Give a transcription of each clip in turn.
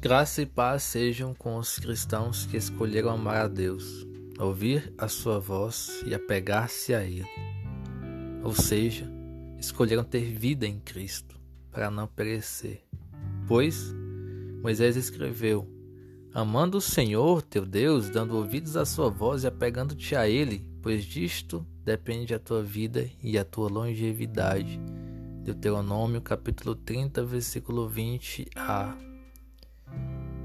Graça e paz sejam com os cristãos que escolheram amar a Deus, ouvir a sua voz e apegar-se a Ele. Ou seja, escolheram ter vida em Cristo, para não perecer. Pois Moisés escreveu: Amando o Senhor teu Deus, dando ouvidos à sua voz e apegando-te a Ele, pois disto depende a tua vida e a tua longevidade. Deuteronômio capítulo 30, versículo 20a.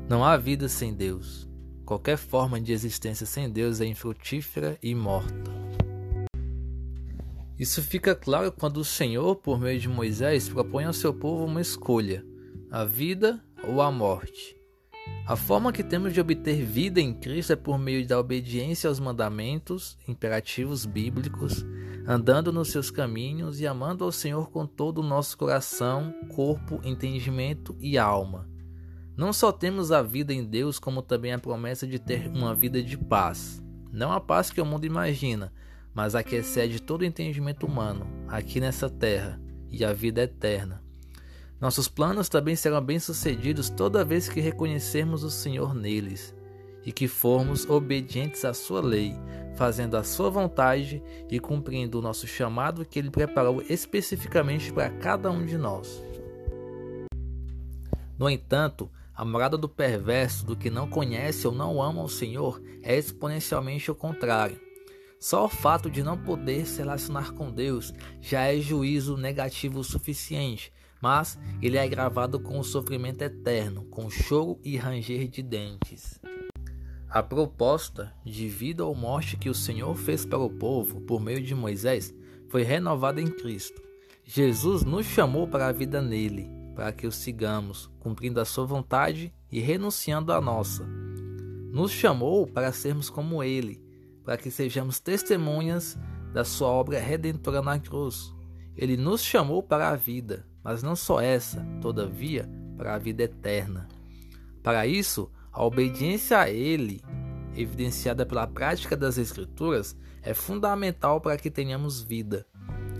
Não há vida sem Deus. Qualquer forma de existência sem Deus é infrutífera e morta. Isso fica claro quando o Senhor, por meio de Moisés, propõe ao seu povo uma escolha: a vida ou a morte. A forma que temos de obter vida em Cristo é por meio da obediência aos mandamentos, imperativos bíblicos, andando nos seus caminhos e amando ao Senhor com todo o nosso coração, corpo, entendimento e alma. Não só temos a vida em Deus, como também a promessa de ter uma vida de paz. Não a paz que o mundo imagina, mas a que excede todo entendimento humano, aqui nessa terra, e a vida eterna. Nossos planos também serão bem-sucedidos toda vez que reconhecermos o Senhor neles e que formos obedientes à Sua lei, fazendo a Sua vontade e cumprindo o nosso chamado que Ele preparou especificamente para cada um de nós. No entanto, a morada do perverso, do que não conhece ou não ama o Senhor, é exponencialmente o contrário. Só o fato de não poder se relacionar com Deus já é juízo negativo o suficiente, mas ele é agravado com o sofrimento eterno, com choro e ranger de dentes. A proposta de vida ou morte que o Senhor fez para o povo por meio de Moisés foi renovada em Cristo. Jesus nos chamou para a vida nele, para que o sigamos, cumprindo a sua vontade e renunciando à nossa. Nos chamou para sermos como ele, para que sejamos testemunhas da sua obra redentora na cruz. Ele nos chamou para a vida, mas não só essa, todavia, para a vida eterna. Para isso, a obediência a Ele, evidenciada pela prática das Escrituras, é fundamental para que tenhamos vida.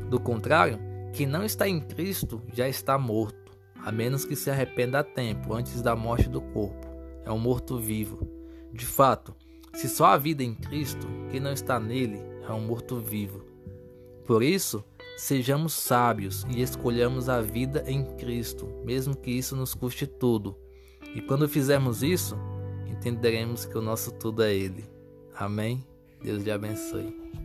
Do contrário, quem não está em Cristo já está morto, a menos que se arrependa a tempo antes da morte do corpo. É um morto-vivo. De fato, se só há vida em Cristo, quem não está nele é um morto-vivo. Por isso, sejamos sábios e escolhamos a vida em Cristo, mesmo que isso nos custe tudo. E quando fizermos isso, entenderemos que o nosso tudo é Ele. Amém? Deus lhe abençoe.